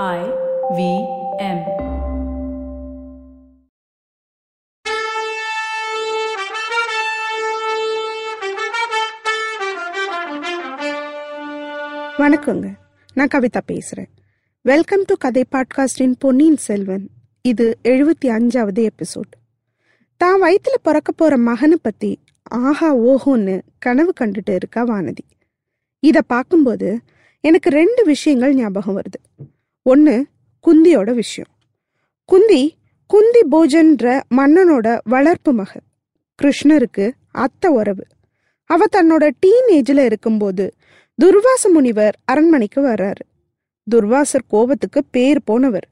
I V M. வணக்கங்க. நான் கவிதா பேசுறேன். வெல்கம் டு கதை பாட்காஸ்டின் பொன்னியின் செல்வன். இது எழுபத்தி அஞ்சாவது எபிசோட். தான் வயிற்றுல பிறக்க போற மகனை பத்தி ஆஹா ஓஹோன்னு கனவு கண்டுட்டு இருக்கா வானதி. இதை பார்க்கும்போது எனக்கு ரெண்டு விஷயங்கள் ஞாபகம் வருது. ஒன்று குந்தியோட விஷயம். குந்தி குந்தி போஜன்ற மன்னனோட வளர்ப்பு மக கிருஷ்ணருக்கு அத்தை உறவு. அவ தன்னோட டீன் ஏஜில் இருக்கும்போது துர்வாச முனிவர் அரண்மனைக்கு வர்றாரு. துர்வாசர் கோபத்துக்கு பேர் போனவர்.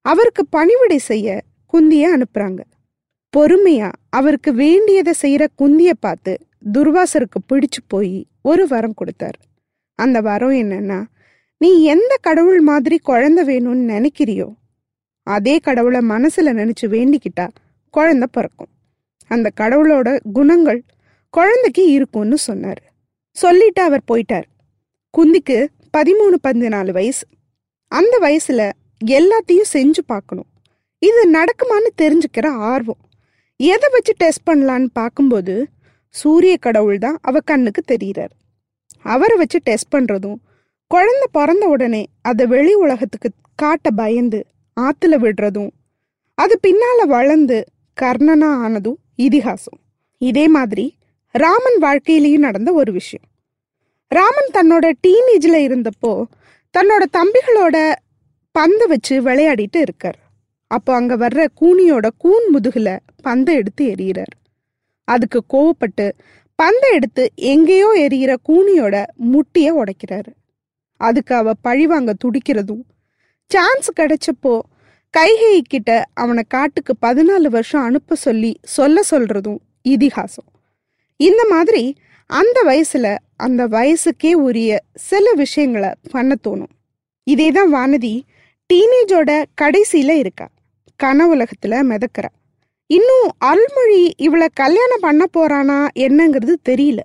அவருக்கு பணிவிடை செய்ய குந்திய அனுப்புறாங்க. பொறுமையா அவருக்கு வேண்டியதை செய்யற குந்திய பார்த்து துர்வாசருக்கு பிடிச்சு போய் ஒரு வரம் கொடுத்தாரு. அந்த வரம் என்னன்னா நீ எந்த கடவுள் மாதிரி குழந்தை வேணும்னு நினைக்கிறியோ அதே கடவுளை மனசுல நினைச்சு வேண்டிக்கிட்டா குழந்தை பிறக்கும். அந்த கடவுளோட குணங்கள் குழந்தைக்கு இருக்கும்னு சொன்னார். சொல்லிட்டு அவர் போயிட்டார். குந்திக்கு பதிமூணு பதினாலு வயசு. அந்த வயசுல எல்லாத்தையும் செஞ்சு பார்க்கணும். இது நடக்குமான்னு தெரிஞ்சுக்கிற ஆர்வம். எதை வச்சு டெஸ்ட் பண்ணலான்னு பார்க்கும்போது சூரிய கடவுள் தான் அவ கண்ணுக்கு தெரிகிறார் அவரை வச்சு டெஸ்ட் பண்ணுறதும் குழந்தை பிறந்த உடனே அதை வெளி உலகத்துக்கு காட்ட பயந்து ஆத்துல விடுறதும் அது பின்னால வளர்ந்து கர்ணனா ஆனதும் இதிகாசம். இதே மாதிரி ராமன் வாழ்க்கையிலையும் நடந்த ஒரு விஷயம். ராமன் தன்னோட டீனேஜில் இருந்தப்போ தன்னோட தம்பிகளோட பந்தை வச்சு விளையாடிட்டு இருக்கார். அப்போ அங்கே வர்ற கூனியோட கூன் முதுகில் பந்தை எடுத்து எறிகிறார். அதுக்கு கோவப்பட்டு பந்தை எடுத்து எங்கேயோ எரியிற கூனியோட முட்டியை உடைக்கிறாரு. அதுக்கு அவ பழிவாங்க துடிக்கிறதும். சான்ஸ் கிடைச்சப்போ கைகை கிட்ட அவனை காட்டுக்கு பதினாலு வருஷம் அனுப்ப சொல்லி சொல்ல சொல்றதும் இதிகாசம். இந்த மாதிரி அந்த வயசுல அந்த வயசுக்கே உரிய சில விஷயங்களை பண்ண தோணும். இதே தான் வானதி டீனேஜோட கடைசியில இருக்கா. கனவுலகத்துல மிதக்கிறா. இன்னும் அருள்மொழி இவளை கல்யாணம் பண்ண போறானா என்னங்கிறது தெரியல.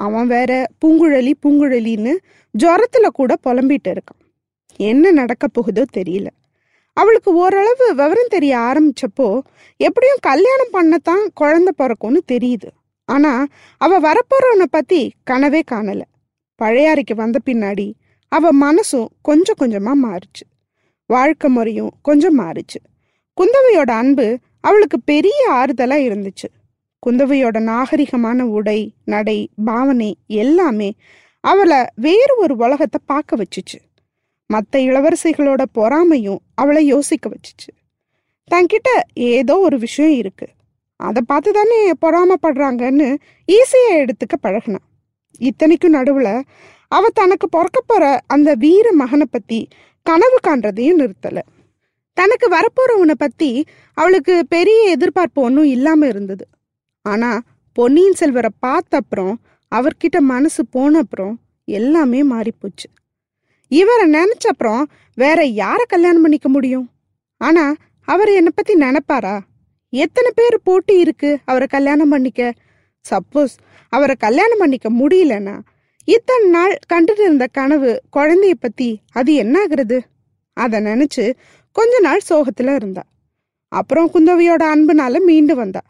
அவன் வேற பூங்குழலி பூங்குழலின்னு ஜுரத்தில் கூட புலம்பிட்டு இருக்கான். என்ன நடக்க போகுதோ தெரியல. அவளுக்கு ஓரளவு விவரம் தெரிய ஆரம்பிச்சப்போ எப்படியும் கல்யாணம் பண்ணத்தான் குழந்தை பிறக்கும்னு தெரியுது. ஆனா அவ வரப்போறவனை பத்தி கனவே காணல. பழையாறைக்கு வந்த பின்னாடி அவ மனசும் கொஞ்சம் கொஞ்சமா மாறுச்சு. வாழ்க்கை முறையும் கொஞ்சம் மாறுச்சு. குந்தவையோட அன்பு அவளுக்கு பெரிய ஆறுதலா இருந்துச்சு. குந்தவையோட நாகரிகமான உடை நடை பாவனை எல்லாமே அவளை வேறு ஒரு உலகத்தை பார்க்க வச்சுச்சு. மற்ற இளவரசிகளோட பொறாமையும் அவளை யோசிக்க வச்சுச்சு. தன்கிட்ட ஏதோ ஒரு விஷயம் இருக்கு. அதை பார்த்து தானே பொறாமப்படுறாங்கன்னு ஈஸியாக எடுத்துக்க பழகினான் இத்தனைக்கும் நடுவில் அவ தனக்கு பிறக்க போற அந்த வீர மகனை பத்தி கனவு காண்றதையும் நிறுத்தலை. தனக்கு வரப்போறவனை பத்தி அவளுக்கு பெரிய எதிர்பார்ப்பு ஒன்றும் இல்லாமல் இருந்தது. ஆனா பொன்னியின் செல்வரை பார்த்த அப்புறம் அவர்கிட்ட மனசு போன அப்புறம் எல்லாமே மாறிப்போச்சு. இவரை நினைச்ச அப்புறம் வேற யாரை கல்யாணம் பண்ணிக்க முடியும்? ஆனா அவர் என்னை பத்தி நினைப்பாரா? எத்தனை பேர் போட்டி இருக்கு அவரை கல்யாணம் பண்ணிக்க? சப்போஸ் அவரை கல்யாணம் பண்ணிக்க முடியலன்னா இத்தனை நாள் கண்டுட்டு இருந்த கனவு குழந்தைய பத்தி அது என்ன ஆகுறது அதை நினைச்சு கொஞ்ச நாள் சோகத்துல இருந்தா. அப்புறம் குந்தவையோட அன்புனால மீண்டு வந்தா.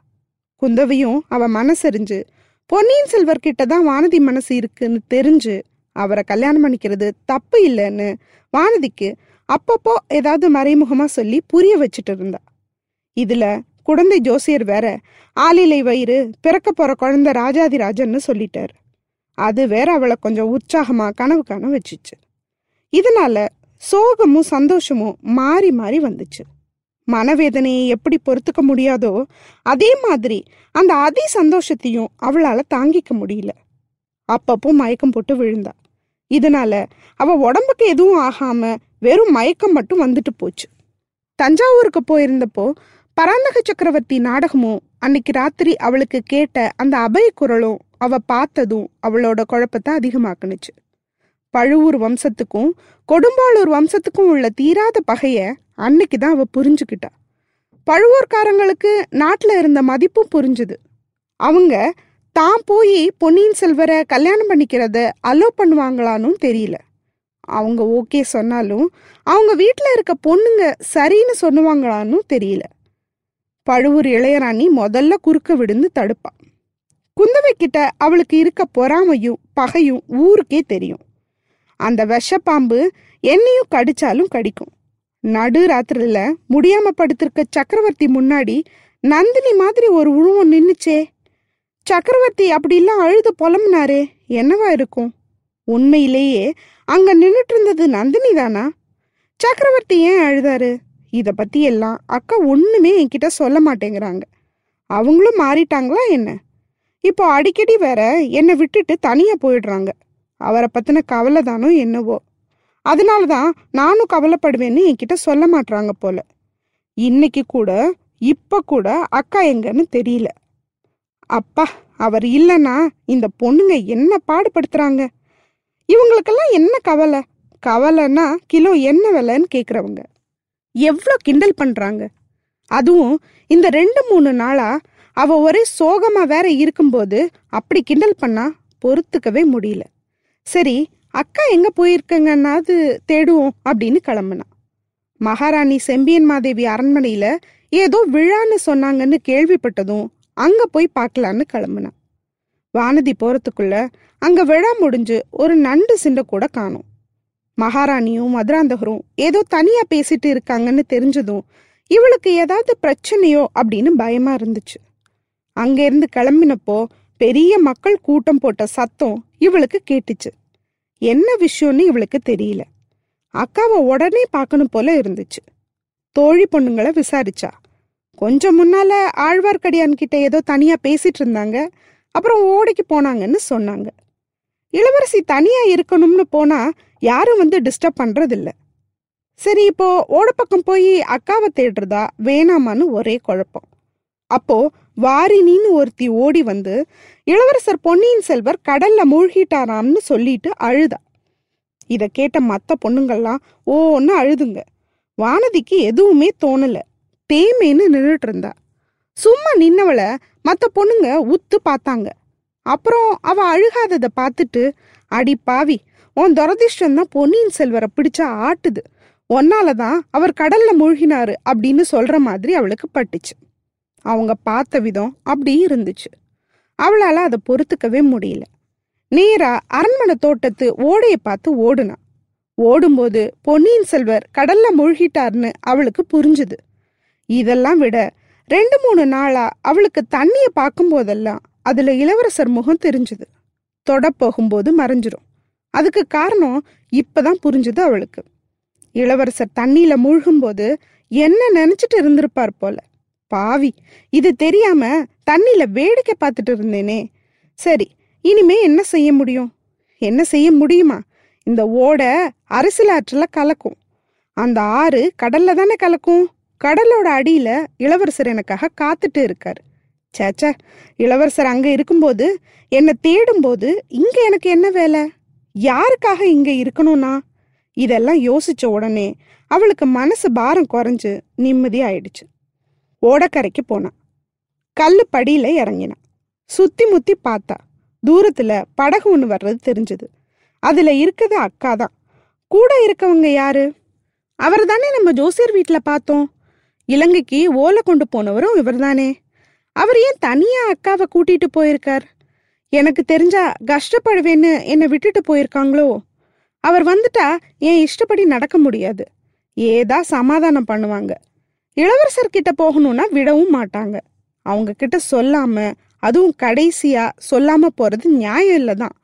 குந்தவையும் அவ மனசறிஞ்சு பொன்னியின் செல்வர் கிட்ட தான் வானதி மனசு இருக்குன்னு தெரிஞ்சு அவரை கல்யாணம் பண்ணிக்கிறது தப்பு இல்லைன்னு வானதிக்கு அப்பப்போ ஏதாவது மறைமுகமா சொல்லி புரிய வச்சுட்டு இருந்தா. இதுல குழந்தை ஜோசியர் வேற ஆளிலை வயிறு பிறக்க போற குழந்தை ராஜாதிராஜன்னு சொல்லிட்டாரு. அது வேற அவளை கொஞ்சம் உற்சாகமா கனவு காண வச்சுச்சு. இதனால சோகமும் சந்தோஷமும் மாறி மாறி வந்துச்சு. மனவேதனையை எப்படி பொறுத்துக்க முடியாதோ அதே மாதிரி அந்த அதி சந்தோஷத்தையும் அவளால தாங்கிக்க முடியல. அப்பப்போ மயக்கம் போட்டு விழுந்தா. இதனால அவ உடம்புக்கு எதுவும் ஆகாம வெறும் மயக்கம் மட்டும் வந்துட்டு போச்சு. தஞ்சாவூருக்கு போயிருந்தப்போ பராந்தக சக்கரவர்த்தி நாடகமும் அன்னைக்கு ராத்திரி அவளுக்கு கேட்ட அந்த அபய குரலும் அவ பார்த்ததும் அவளோட குழப்பத்தை அதிகமாக்குனுச்சு. பழுவூர் வம்சத்துக்கும் கொடும்பாளூர் வம்சத்துக்கும் உள்ள தீராத பகைய அன்னைக்கு தான் அவ புரிஞ்சுக்கிட்டா. பழுவூர்காரங்களுக்கு நாட்டில் இருந்த மதிப்பும் புரிஞ்சுது. அவங்க தான் போய் பொன்னியின் செல்வரை கல்யாணம் பண்ணிக்கிறத அலோ பண்ணுவாங்களான்னு தெரியல. அவங்க ஓகே சொன்னாலும் அவங்க வீட்டில் இருக்க பொண்ணுங்க சரின்னு சொல்லுவாங்களான்னு தெரியல. பழுவூர் இளையராணி முதல்ல குறுக்க விழுந்து தடுப்பான் குந்தவை கிட்ட அவளுக்கு இருக்க பொறாமையும் பகையும் ஊருக்கே தெரியும். அந்த விஷப்பாம்பு என்னையும் கடிச்சாலும் கடிக்கும். நடு ராத்திரில முடியாம படுத்திருக்க சக்கரவர்த்தி முன்னாடி நந்தினி மாதிரி ஒரு உருவம் நின்னுச்சே. சக்கரவர்த்தி அப்படிலாம் அழுது புலம்புனாரே என்னவா இருக்கும்? உண்மையிலேயே அங்க நின்றுட்டு இருந்தது நந்தினி தானா? சக்கரவர்த்தி ஏன் அழுதாரு? இத பத்தி எல்லாம் அக்கா ஒண்ணுமே என்கிட்ட சொல்ல மாட்டேங்கிறாங்க. அவங்களும் மாறிட்டாங்களா என்ன? இப்போ அடிக்கடி வேற என்னை விட்டுட்டு தனியா போயிடுறாங்க. அவரை பத்தின கவலை தானோ என்னவோ. அதனால தான் நானும் கவலைப்படுவேன்னு என்கிட்ட சொல்ல மாட்றாங்க போல. இன்னைக்கு கூட இப்ப கூட அக்கா எங்கன்னு தெரியல. அப்பா அவர் இல்லைன்னா இந்த பொண்ணுங்க என்ன பாடுபடுத்துறாங்க? இவங்களுக்கெல்லாம் என்ன கவலை? கவலைன்னா கிலோ என்ன விலைன்னு கேட்குறவங்க எவ்வளோ கிண்டல் பண்ணுறாங்க அதுவும் இந்த ரெண்டு மூணு நாளாக அவ ஒரே சோகமாக வேற இருக்கும்போது அப்படி கிண்டல் பண்ணால் பொறுத்துக்கவே முடியல. சரி அக்கா எங்க போயிருக்கங்கன்னாது தேடுவோம் அப்படின்னு கிளம்புனா. மகாராணி செம்பியன் மாதேவி அரண்மனையில ஏதோ விழான்னு சொன்னாங்கன்னு கேள்விப்பட்டதும் அங்க போய் பார்க்கலான்னு கிளம்புனா. வானதி போறதுக்குள்ள அங்க விழா முடிஞ்சு ஒரு நண்டு சிண்டை கூட காணோம். மகாராணியும் மதுராந்தகரும் ஏதோ தனியா பேசிட்டு இருக்காங்கன்னு தெரிஞ்சதும் இவளுக்கு ஏதாவது பிரச்சனையோ அப்படின்னு பயமா இருந்துச்சு. அங்கிருந்து கிளம்பினப்போ பெரிய மக்கள் கூட்டம் போட்ட சத்தம் இவளுக்கு கேட்டுச்சு. என்ன விஷயம்னு இவளுக்கு தெரியல. அக்காவை உடனே பார்க்கணும் போல இருந்துச்சு. தோழி பொண்ணுங்களை விசாரிச்சா. கொஞ்சம் முன்னால ஆழ்வார்க்கடியான் கிட்ட ஏதோ தனியா பேசிட்டு இருந்தாங்க. அப்புறம் ஓடைக்கு போனாங்கன்னு சொன்னாங்க. இளவரசி தனியா இருக்கணும்னு போனா யாரும் வந்து டிஸ்டர்ப் பண்றதில்ல. சரி இப்போ ஓடப்பக்கம் போய் அக்காவை தேடுறதா வேணாமான்னு ஒரே குழப்பம். அப்போ வாரினின்னு ஒருத்தி ஓடி வந்து இளவரசர் பொன்னியின் செல்வர் கடல்ல மூழ்கிட்டாராம்னு சொல்லிட்டு அழுதா. இத கேட்ட மத்த பொண்ணுங்கள்லாம் ஓன்னு அழுதுங்க. வானதிக்கு எதுவுமே தோணல. தேமேன்னு நின்றுட்டு இருந்தா. சும்மா நின்னவள மத்த பொண்ணுங்க உத்து பார்த்தாங்க அப்புறம் அவ அழுகாதத பார்த்துட்டு அடி பாவி உன் துரதிர்ஷ்டம் தான் பொன்னியின் செல்வரை பிடிச்சா ஆட்டுது. ஒன்னாலதான் அவர் கடல்ல மூழ்கினாரு அப்படின்னு சொல்ற மாதிரி அவளுக்கு பட்டுச்சு. அவங்க பார்த்த விதம் அப்படி இருந்துச்சு. அவளால அதை பொறுத்துக்கவே முடியல. நேரா அரண்மனை தோட்டத்து ஓடைய பார்த்து ஓடுனா. ஓடும்போது பொன்னியின் செல்வர் கடல்ல மூழ்கிட்டார்னு அவளுக்கு புரிஞ்சுது. இதெல்லாம் விட ரெண்டு மூணு நாளா அவளுக்கு தண்ணிய பார்க்கும்போதெல்லாம் அதுல இளவரசர் முகம் தெரிஞ்சுது. தொட போகும்போது மறைஞ்சிரும். அதுக்கு காரணம் இப்பதான் புரிஞ்சுது அவளுக்கு. இளவரசர் தண்ணியில மூழ்கும்போது என்ன நினைச்சிட்டு இருந்திருப்பார் போல. பாவி. இது தெரியாம தண்ணியில வேடிக்கை பார்த்துட்டு இருந்தேனே. சரி இனிமே என்ன செய்ய முடியும்? என்ன செய்ய முடியுமா? இந்த ஓடை அரசியல் ஆற்றுல கலக்கும். அந்த ஆறு கடல்ல தானே கலக்கும்? கடலோட அடியில இளவரசர் எனக்காக காத்துட்டு இருக்காரு. சேச்சா இளவரசர் அங்க இருக்கும்போது என்னை தேடும்போது இங்க எனக்கு என்ன வேலை? யாருக்காக இங்க இருக்கணும்னா? இதெல்லாம் யோசிச்ச உடனே அவளுக்கு மனசு பாரம் குறைஞ்சு நிம்மதி ஆயிடுச்சு ஓடக்கரைக்கு போனான். கல்லு படியில இறங்கினான். சுத்தி முத்தி பார்த்தா தூரத்துல படகு ஒன்று வர்றது தெரிஞ்சது. அதுல இருக்கிறது அக்கா தான். கூட இருக்கவங்க யாரு? அவர் தானே நம்ம ஜோசியர் வீட்டில் பார்த்தோம். இலங்கைக்கு ஓலை கொண்டு போனவரும் இவர்தானே. அவர் ஏன் தனியா அக்காவை கூட்டிட்டு போயிருக்கார்? எனக்கு தெரிஞ்சா கஷ்டப்படுவேன்னு என்னை விட்டுட்டு போயிருக்காங்களோ? அவர் வந்துட்டா என் இஷ்டப்படி நடக்க முடியாது. ஏதா சமாதானம் பண்ணுவாங்க. இளவரசர் கிட்ட போகணும்னா விடவும் மாட்டாங்க. அவங்க கிட்ட சொல்லாம அதுவும் கடைசியா சொல்லாம போறது நியாயம் இல்லதான்.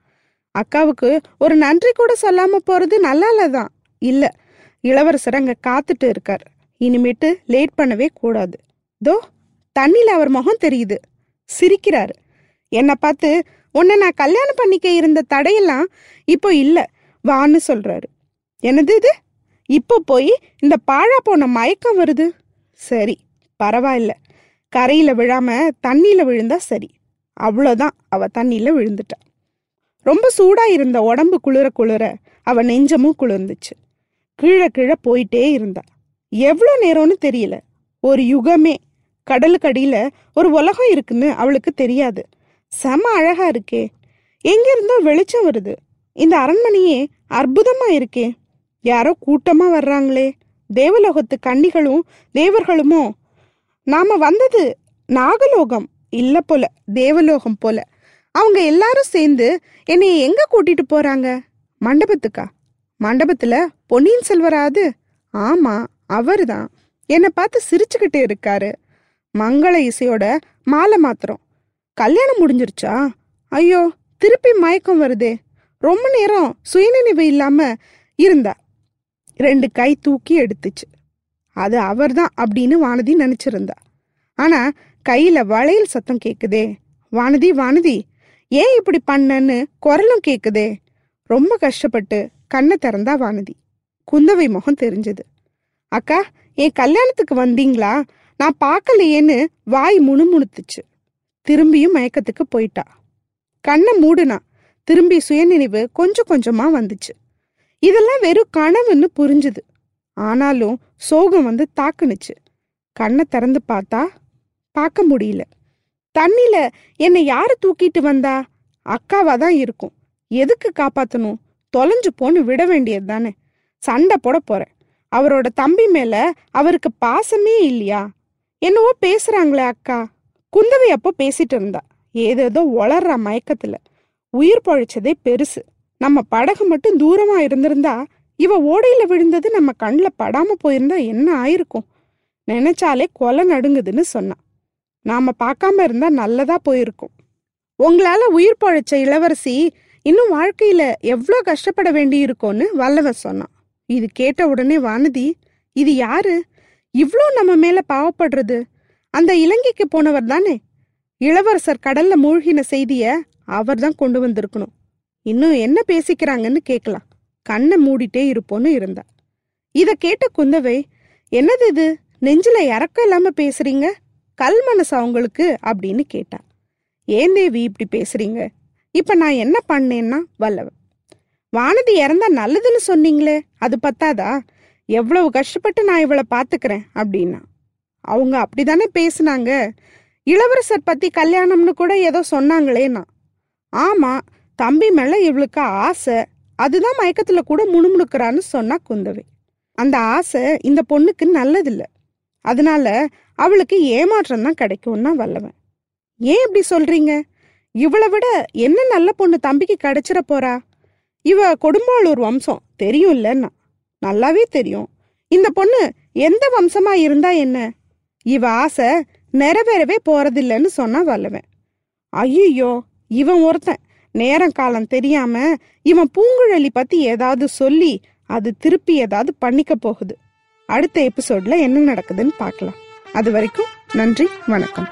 அக்காவுக்கு ஒரு நன்றி கூட சொல்லாம போறது நல்லா இல்லதான். இல்ல இளவரசர் அங்க காத்துட்டு இருக்கார். இனிமேட்டு லேட் பண்ணவே கூடாது. தோ தண்ணில அவர் முகம் தெரியுது. சிரிக்கிறாரு. என்னை பார்த்து உன்னை நான் கல்யாணம் பண்ணிக்க இருந்த தடையெல்லாம் இப்போ இல்லை வான்னு சொல்றாரு. என்னது இது? இப்போ போய் இந்த பாழா போன மயக்கம் வருது. சரி பரவாயில்ல. கரையில் விழாம தண்ணியில் விழுந்தா சரி. அவ்வளோதான் அவள் தண்ணியில் விழுந்துட்டா. ரொம்ப சூடாக இருந்த உடம்பு குளிர குளிர அவ நெஞ்சமும் குளிர்ந்துச்சு. கீழே கீழே போயிட்டே இருந்தா. எவ்வளோ நேரம்னு தெரியல. ஒரு யுகமே. கடலுக்கடியில் ஒரு உலகம் இருக்குன்னு அவளுக்கு தெரியாது. செம அழகா இருக்கே. எங்க இருந்தோ வெளிச்சம் வருது. இந்த அரண்மனையே அற்புதமாக இருக்கே. யாரோ கூட்டமாக வர்றாங்களே. தேவலோகத்து கன்னிகளும் தேவர்களுமோ? நாம வந்தது நாகலோகம் இல்ல போல தேவலோகம் போல. அவங்க எல்லாரும் சேர்ந்து என்னை எங்க கூட்டிட்டு போறாங்க? மண்டபத்துக்கா? மண்டபத்துல பொன்னியின் செல்வராது ஆமா அவர்தான். என்னை பார்த்து சிரிச்சுக்கிட்டு இருக்காரு. மங்கள இசையோட மாலை மாத்திரம். கல்யாணம் முடிஞ்சிருச்சா? ஐயோ திருப்பி மயக்கம் வருதே. ரொம்ப நேரம் சுயநினைவு இல்லாம இருந்தா. ரெண்டு கை தூக்கி எடுத்துச்சு. அது அவர்தான் அப்படின்னு வானதி நினைச்சிருந்தா. ஆனா கையில வளையல் சத்தம் கேக்குதே. வானதி வானதி ஏன் இப்படி பண்ணன்னு குரலும் கேக்குதே. ரொம்ப கஷ்டப்பட்டு கண்ணை திறந்தா வானதி. குந்தவை முகம் தெரிஞ்சது. அக்கா என் கல்யாணத்துக்கு வந்தீங்களா? நான் பார்க்கலையேன்னு வாய் முணுமுணுத்துச்சு. திரும்பியும் மயக்கத்துக்கு போயிட்டா. கண்ணை மூடுனா திரும்பி சுயநினைவு கொஞ்சம் கொஞ்சமா வந்துச்சு. இதெல்லாம் வெறும் கனவுன்னு புரிஞ்சுது. ஆனாலும் சோகம் வந்து தாக்குனுச்சு. கண்ணை திறந்து பார்த்தா பார்க்க முடியல. தண்ணில என்னை யாரு தூக்கிட்டு வந்தா? அக்காவா தான் இருக்கும். எதுக்கு காப்பாத்தணும்? தொலைஞ்சு போன்னு விட வேண்டியது தானே. சண்டை போட போறேன். அவரோட தம்பி மேல அவருக்கு பாசமே இல்லையா? என்னவோ பேசுறாங்களே அக்கா. குந்தவை அப்போ பேசிட்டு இருந்தா. ஏதேதோ ஒளர்ற மயக்கத்துல. உயிர் பழைச்சதே பெருசு. நம்ம படகு மட்டும் தூரமா இருந்திருந்தா இவ ஓடையில விழுந்தது நம்ம கண்ணில் படாம போயிருந்தா என்ன ஆயிருக்கும்? நினைச்சாலே கொலை நடுங்குதுன்னு சொன்னான் நாம பார்க்காம இருந்தா நல்லதா போயிருக்கும். உங்களால உயிர் பழைச்ச இளவரசி இன்னும் வாழ்க்கையில எவ்வளோ கஷ்டப்பட வேண்டியிருக்கோன்னு வல்லவன் சொன்னான் இது கேட்ட உடனே வானதி இது யாரு? இவ்ளோ நம்ம மேல பாவப்படுறது. அந்த இலங்கைக்கு போனவர் தானே? இளவரசர் கடல்ல மூழ்கின செய்திய அவர் தான் கொண்டு வந்திருக்கணும். இன்னும் என்ன பேசிக்கிறாங்கன்னு கேட்கலாம் கண்ணை மூடிட்டே இருப்போன்னு இருந்தா. இத கேட்ட குந்தவை என்னது இது? நெஞ்சில இறக்கம் இல்லாம பேசுறீங்க? கல் மனசா உங்களுக்கு? அப்படின்னு கேட்டா. ஏன் தேவி இப்படி பேசுறீங்க? இப்ப நான் என்ன பண்ணேன்னா? வல்லவன் வானதி இறந்தா நல்லதுன்னு சொன்னீங்களே அது பத்தாதா? எவ்வளவு கஷ்டப்பட்டு நான் இவளை பாத்துக்கிறேன் அப்படின்னா. அவங்க அப்படிதானே பேசுனாங்க? இளவரசர் பத்தி கல்யாணம்னு கூட ஏதோ சொன்னாங்களேனா ஆமா தம்பி மேல இவளுக்கு ஆசை அதுதான் மயக்கத்துல கூட முணுமுணுக்கிறான்னு சொன்னா குந்தவை. அந்த ஆசை இந்த பொண்ணுக்கு நல்லதில்ல. அதனால அவளுக்கு ஏமாற்றம் தான் கிடைக்கும்னா வல்லவன். ஏன் இப்படி சொல்றீங்க? இவளை விட என்ன நல்ல பொண்ணு தம்பிக்கு கிடைச்சிட போறா? இவ கொடும்பாளூர் வம்சம் தெரியும் இல்லைன்னா. நல்லாவே தெரியும். இந்த பொண்ணு எந்த வம்சமா இருந்தா என்ன? இவ ஆசை நிறைவேறவே போறதில்லைன்னு சொன்னா வல்லவன். ஐயோ இவன் ஒருத்தன் நேரம் காலம் தெரியாம இவன் பூங்குழலி பத்தி ஏதாவது சொல்லி அது திருப்பி ஏதாவது பண்ணிக்க போகுது. அடுத்த எபிசோட்ல என்ன நடக்குதுன்னு பார்க்கலாம். அது வரைக்கும் நன்றி வணக்கம்.